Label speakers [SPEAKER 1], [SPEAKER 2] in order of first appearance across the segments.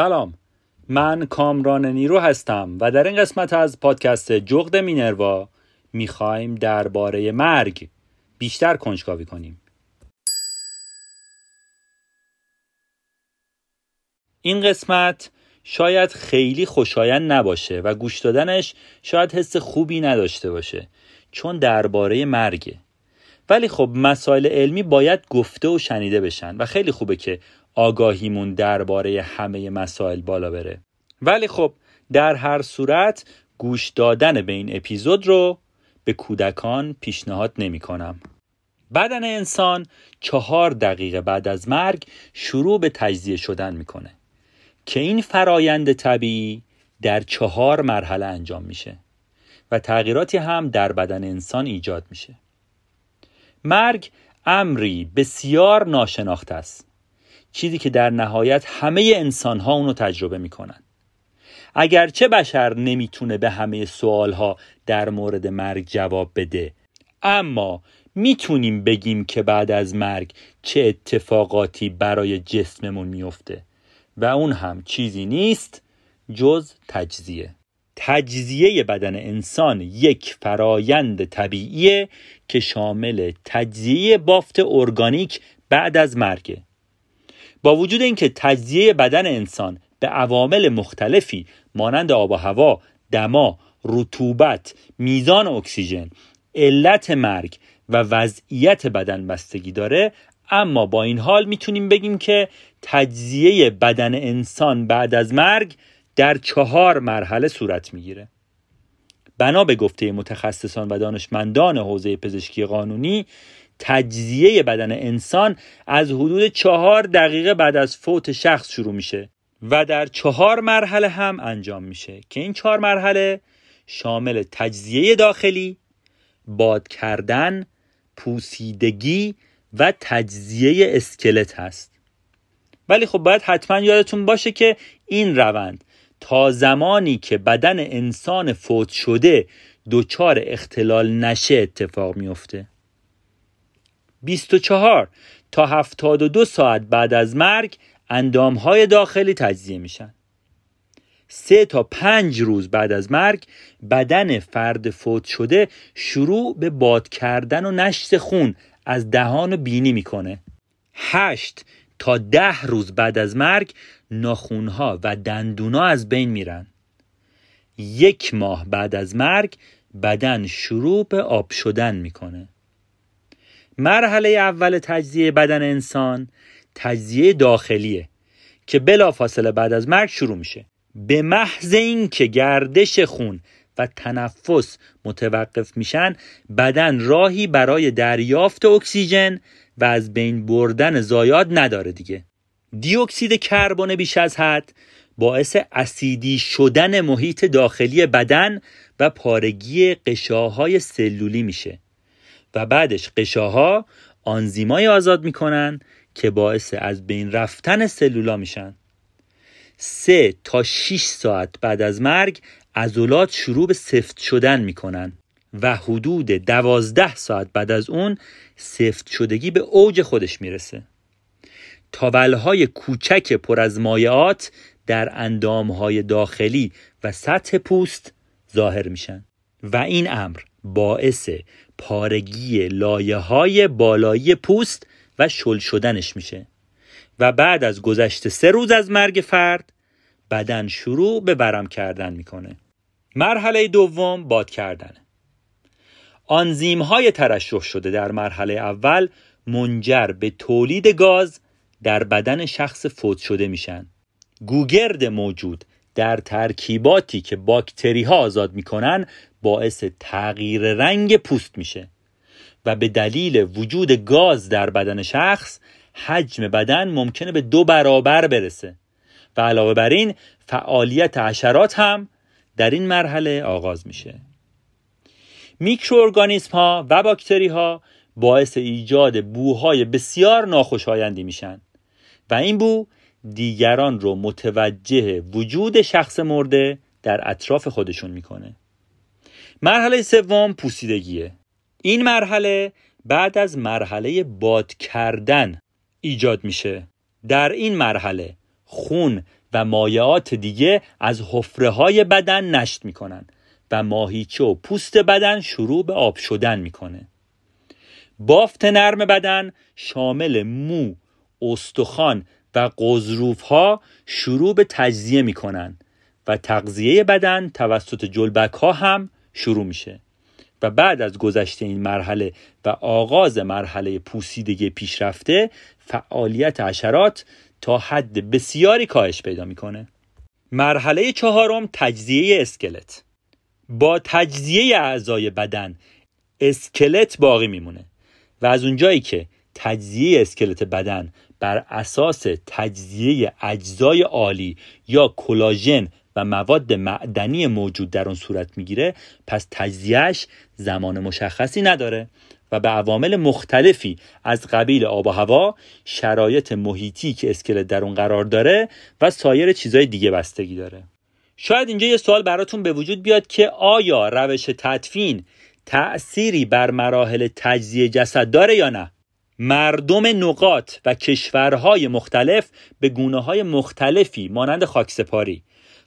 [SPEAKER 1] سلام. من کامران نیرو هستم و در این قسمت از پادکست جغد مینروا می‌خوایم درباره مرگ بیشتر کنجکاوی کنیم. این قسمت شاید خیلی خوشایند نباشه و گوش دادنش شاید حس خوبی نداشته باشه چون درباره مرگه. ولی خب مسائل علمی باید گفته و شنیده بشن و خیلی خوبه که آگاهیمون درباره همه مسائل بالا بره. ولی خب در هر صورت گوش دادن به این اپیزود رو به کودکان پیشنهاد نمی کنم. بدن انسان چهار دقیقه بعد از مرگ شروع به تجزیه شدن می‌کنه که این فرایند طبیعی در چهار مرحله انجام میشه و تغییراتی هم در بدن انسان ایجاد میشه. مرگ امری بسیار ناشناخته است. چیزی که در نهایت همه انسان ها اونو تجربه می‌کنن. اگرچه بشر نمی‌تونه به همه سوال ها در مورد مرگ جواب بده اما می‌تونیم بگیم که بعد از مرگ چه اتفاقاتی برای جسممون میفته و اون هم چیزی نیست جز تجزیه. تجزیه بدن انسان یک فرایند طبیعیه که شامل تجزیه بافت ارگانیک بعد از مرگه با وجود اینکه تجزیه بدن انسان به عوامل مختلفی مانند آب و هوا، دما، رطوبت، میزان اکسیژن، علت مرگ و وضعیت بدن بستگی داره اما با این حال می‌تونیم بگیم که تجزیه بدن انسان بعد از مرگ در چهار مرحله صورت می‌گیره. بنا به گفته متخصصان و دانشمندان حوزه پزشکی قانونی تجزیه بدن انسان از حدود چهار دقیقه بعد از فوت شخص شروع میشه و در چهار مرحله هم انجام میشه. که این چهار مرحله شامل تجزیه داخلی باد کردن پوسیدگی و تجزیه اسکلت هست. ولی خب باید حتما یادتون باشه که این روند تا زمانی که بدن انسان فوت شده دچار اختلال نشه اتفاق میفته. 24 تا 72 ساعت بعد از مرگ اندامهای داخلی تجزیه میشن. سه تا پنج روز بعد از مرگ بدن فرد فوت شده شروع به باد کردن و نشت خون از دهان و بینی می‌کنه. هشت تا ده روز بعد از مرگ ناخونها و دندونا از بین میرن. یک ماه بعد از مرگ بدن شروع به آب شدن می‌کنه. مرحله اول تجزیه بدن انسان تجزیه داخلیه که بلافاصله بعد از مرگ شروع میشه. به محض اینکه گردش خون و تنفس متوقف میشن بدن راهی برای دریافت اکسیژن و از بین بردن زایاد نداره دیگه. دیوکسید کربن بیش از حد باعث اسیدی شدن محیط داخلی بدن و پارگی قشاهای سلولی میشه. و بعدش قشاها آنزیمای آزاد می‌کنن که باعث از بین رفتن سلولا میشن. سه تا 6 ساعت بعد از مرگ عضلات شروع به سفت شدن می‌کنن و حدود دوازده ساعت بعد از اون سفت شدگی به اوج خودش می‌رسه. تاولهای کوچک پر از مایعات در اندامهای داخلی و سطح پوست ظاهر میشن و این امر باعث پارگی لایه های بالایی پوست و شل شدنش میشه. و بعد از گذشت سه روز از مرگ فرد بدن شروع به برم کردن می‌کنه. مرحله دوم باد کردن. آنزیم های ترشح شده در مرحله اول منجر به تولید گاز در بدن شخص فوت شده میشن. گوگرد موجود در ترکیباتی که باکتری ها آزاد می‌کنن باعث تغییر رنگ پوست میشه و به دلیل وجود گاز در بدن شخص حجم بدن ممکنه به دو برابر برسه و علاوه بر این فعالیت حشرات هم در این مرحله آغاز میشه. میکروارگانیسم ها و باکتری ها باعث ایجاد بوهای بسیار ناخوشایندی میشن و این بو دیگران رو متوجه وجود شخص مرده در اطراف خودشون می‌کنه. مرحله سوم پوسیدگیه. این مرحله بعد از مرحله باد کردن ایجاد میشه. در این مرحله خون و مایعات دیگه از حفره های بدن نشت می‌کنن و ماهیچه و پوست بدن شروع به آب شدن می‌کنه. بافت نرم بدن شامل مو، استخوان و قضروف ها شروع به تجزیه می‌کنن و تغذیه بدن توسط جلبک ها هم شروع میشه. و بعد از گذشته این مرحله و آغاز مرحله پوسیدگی پیشرفته فعالیت حشرات تا حد بسیاری کاهش پیدا می‌کنه. مرحله چهارم تجزیه اسکلت. با تجزیه اعضای بدن اسکلت باقی میمونه. و از اونجایی که تجزیه اسکلت بدن بر اساس تجزیه اجزای عالی یا کلاژن و مواد معدنی موجود در آن صورت می‌گیره پس تجزیهش زمان مشخصی نداره و به عوامل مختلفی از قبیل آب و هوا شرایط محیطی که اسکلت در اون قرار داره و سایر چیزهای دیگه بستگی داره. شاید اینجا یه سوال براتون به وجود بیاد که آیا روش تدفین تأثیری بر مراحل تجزیه جسد داره یا نه؟ مردم نقاط و کشورهای مختلف به گونه های مختلفی مانند خاکسپاری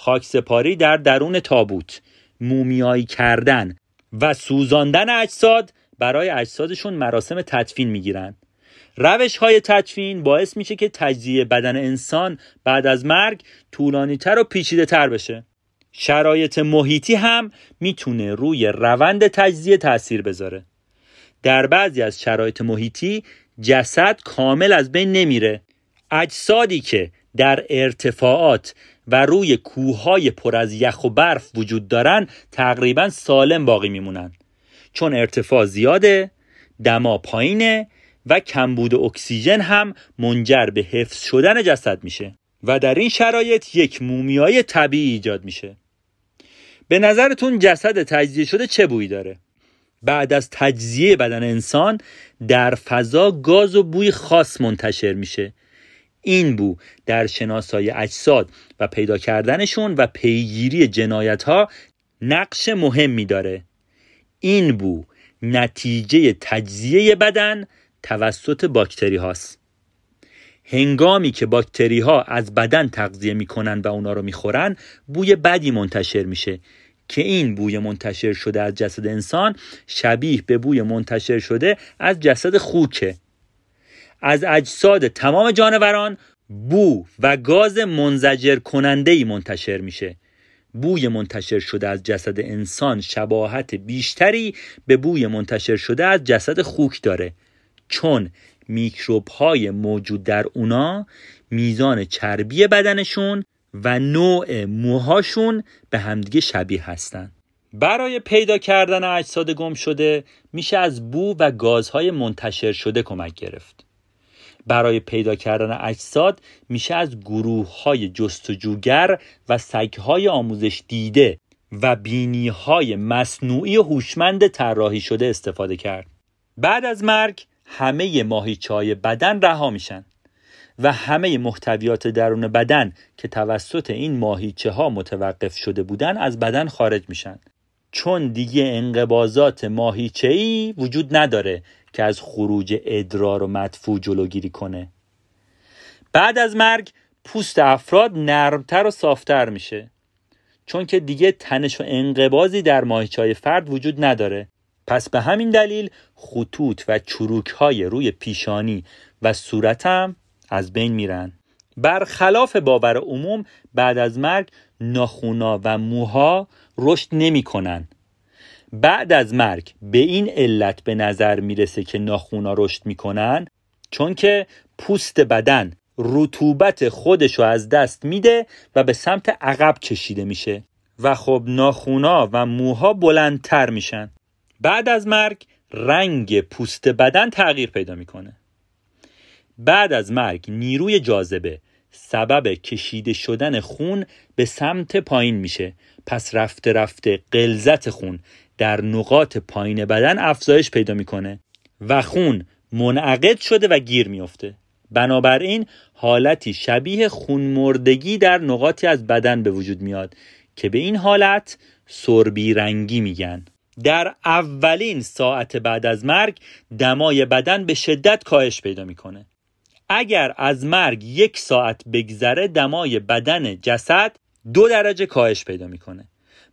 [SPEAKER 1] خاکسپاری در درون تابوت مومیایی کردن و سوزاندن اجساد برای اجسادشون مراسم تدفین می‌گیرن. روش های تدفین باعث میشه که تجزیه بدن انسان بعد از مرگ طولانی تر و پیچیده تر بشه. شرایط محیطی هم می‌تونه روی روند تجزیه تاثیر بذاره. در بعضی از شرایط محیطی جسد کامل از بین نمیره. اجسادی که در ارتفاعات و روی کوههای پر از یخ و برف وجود دارن تقریبا سالم باقی میمونن. چون ارتفاع زیاده دما پایینه و کمبود اکسیژن هم منجر به حفظ شدن جسد میشه و در این شرایط یک مومیای طبیعی ایجاد میشه. به نظرتون جسد تجزیه شده چه بویی داره؟ بعد از تجزیه بدن انسان در فضا گاز و بوی خاص منتشر میشه این بو در شناسایی اجساد و پیدا کردنشون و پیگیری جنایت ها نقش مهمی داره. این بو نتیجه تجزیه بدن توسط باکتری هاست هنگامی که باکتری ها از بدن تغذیه می‌کنن و اونا رو می‌خورن بوی بدی منتشر میشه. که این بوی منتشر شده از جسد انسان شبیه به بوی منتشر شده از جسد خوکه. از اجساد تمام جانوران بو و گاز منزجر کننده ای منتشر میشه. بوی منتشر شده از جسد انسان شباهت بیشتری به بوی منتشر شده از جسد خوک داره. چون میکروب های موجود در اونا میزان چربی بدنشون و نوع موهاشون به همدیگه شبیه هستن. برای پیدا کردن اجساد گم شده میشه از بو و گازهای منتشر شده کمک گرفت. برای پیدا کردن اجساد میشه از گروه های جستجوگر و سگ های آموزش دیده و بینی های مصنوعی هوشمند طراحی شده استفاده کرد. بعد از مرگ همه ماهیچه های بدن رها میشن و همه محتویات درون بدن که توسط این ماهیچه ها متوقف شده بودن از بدن خارج میشن. چون دیگه انقبازات ماهیچه ای وجود نداره که از خروج ادرار و مدفوع جلوگیری کنه. بعد از مرگ پوست افراد نرمتر و صافتر میشه. چون که دیگه تنش و انقبازی در ماهیچه فرد وجود نداره. پس به همین دلیل خطوط و چروک های روی پیشانی و صورتم از بین میرن. برخلاف باور عموم بعد از مرگ ناخونا و موها رشد نمی‌کنن. بعد از مرگ به این علت به نظر می‌رسه که ناخونا رشد می‌کنن چون که پوست بدن رطوبت خودشو از دست میده و به سمت عقب کشیده میشه و خب ناخونا و موها بلندتر میشن. بعد از مرگ رنگ پوست بدن تغییر پیدا می‌کنه. بعد از مرگ نیروی جاذبه سبب کشیده شدن خون به سمت پایین میشه. پس رفته رفته قلزت خون در نقاط پایین بدن افزایش پیدا می‌کنه و خون منعقد شده و گیر میفته بنابراین حالتی شبیه خون مردگی در نقاطی از بدن به وجود میاد که به این حالت سربی رنگی میگن. در اولین ساعت بعد از مرگ دمای بدن به شدت کاهش پیدا می‌کنه. اگر از مرگ یک ساعت بگذره دمای بدن جسد دو درجه کاهش پیدا می‌کنه.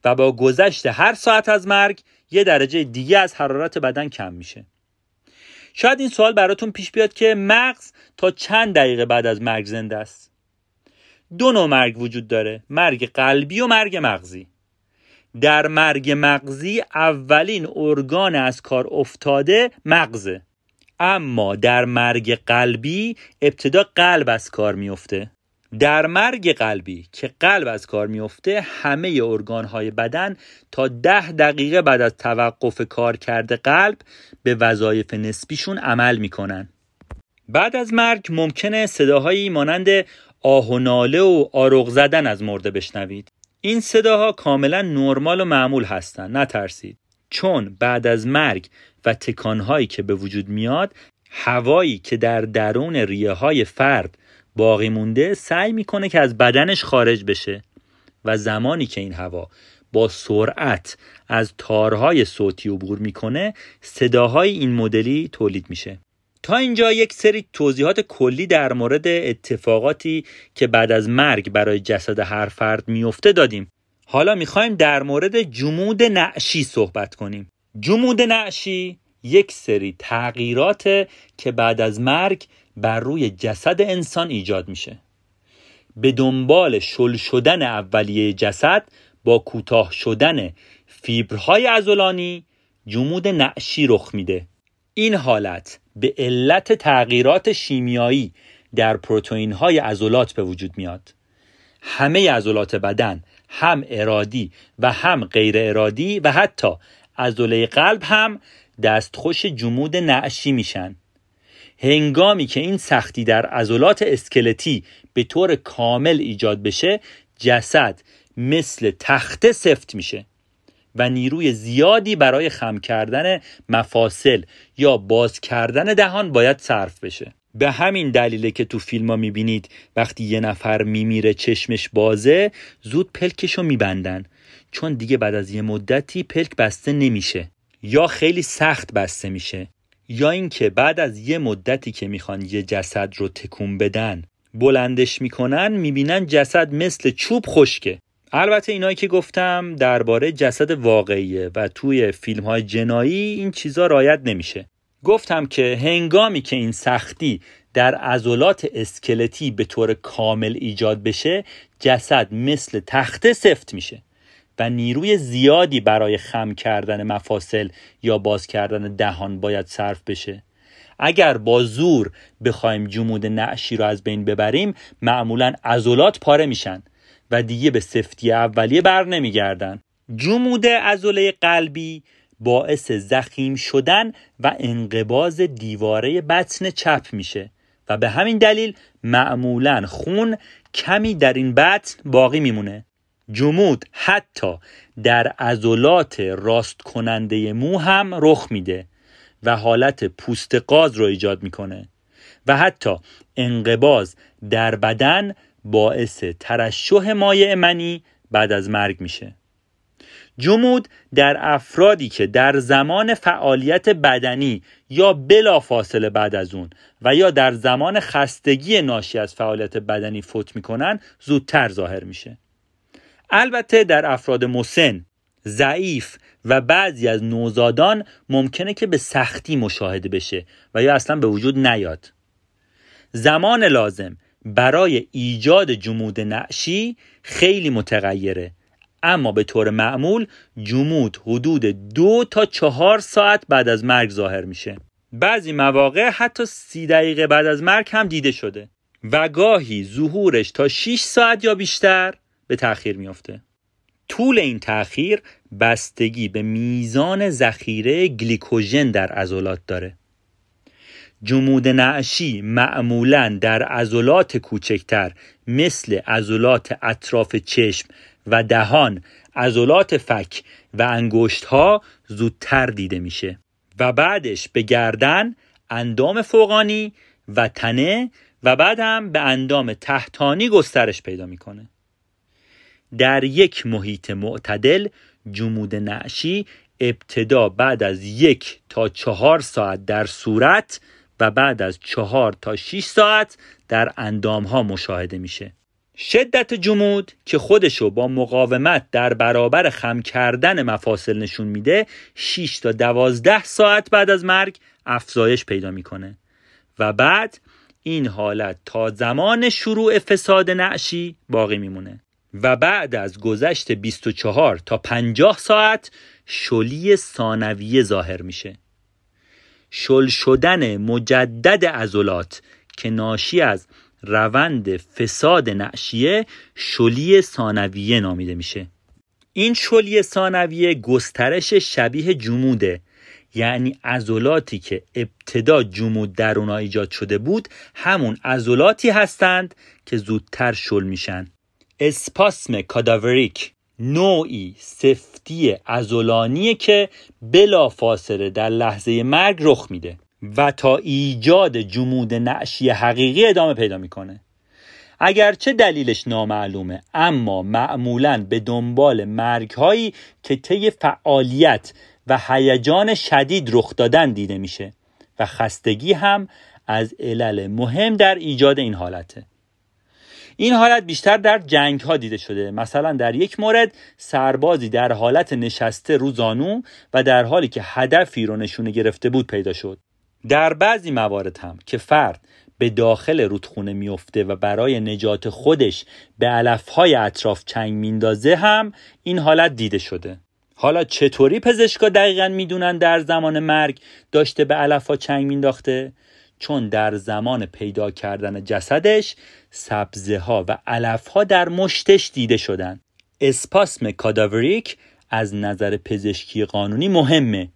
[SPEAKER 1] و با گذشت هر ساعت از مرگ یه درجه دیگه از حرارت بدن کم میشه. شاید این سوال براتون پیش بیاد که مغز تا چند دقیقه بعد از مرگ زنده است؟ دو نوع مرگ وجود داره مرگ قلبی و مرگ مغزی. در مرگ مغزی اولین ارگان از کار افتاده مغزه. اما در مرگ قلبی ابتدا قلب از کار میفته در مرگ قلبی که قلب از کار میفته همه ارگانهای بدن تا ده دقیقه بعد از توقف کار کرده قلب به وظایف نسبیشون عمل می‌کنن. بعد از مرگ ممکنه صداهایی مانند آه و ناله و آرغ زدن از مرده بشنوید. این صداها کاملا نرمال و معمول هستند نترسید. چون بعد از مرگ و تکانهایی که به وجود میاد هوایی که در درون ریه های فرد باقی مونده سعی می‌کنه که از بدنش خارج بشه و زمانی که این هوا با سرعت از تارهای صوتی عبور می‌کنه صداهای این مدلی تولید میشه. تا اینجا یک سری توضیحات کلی در مورد اتفاقاتی که بعد از مرگ برای جسد هر فرد میفته دادیم. حالا می‌خوایم در مورد جمود نعشی صحبت کنیم. جمود نعشی یک سری تغییرات که بعد از مرگ بر روی جسد انسان ایجاد میشه. به دنبال شل شدن اولیه جسد با کوتاه شدن فیبرهای ازولانی جمود نعشی رخ میده. این حالت به علت تغییرات شیمیایی در پروتئین های عضلات به وجود میاد. همه عضلات بدن هم ارادی و هم غیر ارادی و حتی عضله قلب هم دستخوش جمود نعشی میشن. هنگامی که این سختی در عضلات اسکلتی به طور کامل ایجاد بشه جسد مثل تخته سفت میشه و نیروی زیادی برای خم کردن مفاصل یا باز کردن دهان باید صرف بشه. به همین دلیله که تو فیلم ها می‌بینید وقتی یه نفر میمیره چشمش بازه زود پلکشو میبندن. چون دیگه بعد از یه مدتی پلک بسته نمیشه یا خیلی سخت بسته میشه. یا اینکه بعد از یه مدتی که می‌خوان یه جسد رو تکون بدن بلندش می‌کنن می‌بینن جسد مثل چوب خشکه. البته اینایی که گفتم درباره جسد واقعیه و توی فیلم های جنایی این چیزا رایت نمیشه. گفتم که هنگامی که این سختی در عضلات اسکلتی به طور کامل ایجاد بشه جسد مثل تخته سفت میشه. و نیروی زیادی برای خم کردن مفاصل یا باز کردن دهان باید صرف بشه. اگر با زور بخوایم جمود نعشی رو از بین ببریم معمولا عضلات پاره میشن و دیگه به سفتی اولیه بر نمیگردن. جمود عضله قلبی باعث زخیم شدن و انقباز دیواره بطن چپ میشه و به همین دلیل معمولا خون کمی در این بطن باقی میمونه. جمود حتی در عضلات راست کننده مو هم رخ میده و حالت پوست قاز رو ایجاد می‌کنه و حتی انقباز در بدن باعث ترشح مایع منی بعد از مرگ میشه. جمود در افرادی که در زمان فعالیت بدنی یا بلا فاصله بعد از اون و یا در زمان خستگی ناشی از فعالیت بدنی فوت می‌کنن زودتر ظاهر میشه. البته در افراد مسن ضعیف و بعضی از نوزادان ممکنه که به سختی مشاهده بشه و یا اصلا به وجود نیاد. زمان لازم برای ایجاد جمود نعشی خیلی متغیره. اما به طور معمول جمود حدود دو تا چهار ساعت بعد از مرگ ظاهر میشه. بعضی مواقع حتی سی دقیقه بعد از مرگ هم دیده شده. و گاهی ظهورش تا 6 ساعت یا بیشتر. به تأخیر میافته. طول این تأخیر بستگی به میزان ذخیره گلیکوژن در عضلات داره. جمود نعشی معمولا در عضلات کوچکتر مثل عضلات اطراف چشم و دهان عضلات فک و انگشت ها زودتر دیده میشه و بعدش به گردن اندام فوقانی و تنه و بعد هم به اندام تحتانی گسترش پیدا می‌کنه. در یک محیط معتدل جمود نعشی ابتدا بعد از یک تا چهار ساعت در صورت و بعد از چهار تا 6 ساعت در اندام ها مشاهده میشه. شدت جمود که خودشو با مقاومت در برابر خم کردن مفاصل نشون میده 6 تا 12 ساعت بعد از مرگ افزایش پیدا می‌کنه. و بعد این حالت تا زمان شروع فساد نعشی باقی میمونه. و بعد از گذشت 24 تا 50 ساعت شلی ثانویه ظاهر میشه. شل شدن مجدد عضلات که ناشی از روند فساد نعشیه شلی ثانویه نامیده میشه. این شلی ثانویه گسترش شبیه جموده یعنی عضلاتی که ابتدا جمود در ایجاد شده بود همون عضلاتی هستند که زودتر شل میشن. اسپاسم کاداوریک نوعی سفتی عضلانیه که بلا فاصله در لحظه مرگ رخ میده و تا ایجاد جمود نعشی حقیقی ادامه پیدا می‌کنه. اگرچه دلیلش نامعلومه اما معمولا به دنبال مرگ هایی که طی فعالیت و هیجان شدید رخ دادن دیده میشه و خستگی هم از علل مهم در ایجاد این حالته. این حالت بیشتر در جنگ ها دیده شده. مثلا در یک مورد سربازی در حالت نشسته رو زانو و در حالی که هدفی رو نشونه گرفته بود پیدا شد. در بعضی موارد هم که فرد به داخل رودخونه میفته و برای نجات خودش به علفهای اطراف چنگ میندازه هم این حالت دیده شده. حالا چطوری پزشکا دقیقا می‌دونن در زمان مرگ داشته به علفها چنگ مینداخته چون در زمان پیدا کردن جسدش سبزه ها و علف ها در مشتش دیده شدن. اسپاسم کاداوریک از نظر پزشکی قانونی مهمه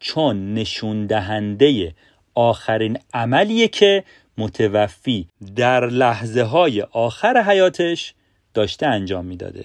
[SPEAKER 1] چون نشون دهنده آخرین عملیه که متوفی در لحظه های آخر حیاتش داشته انجام می‌داده.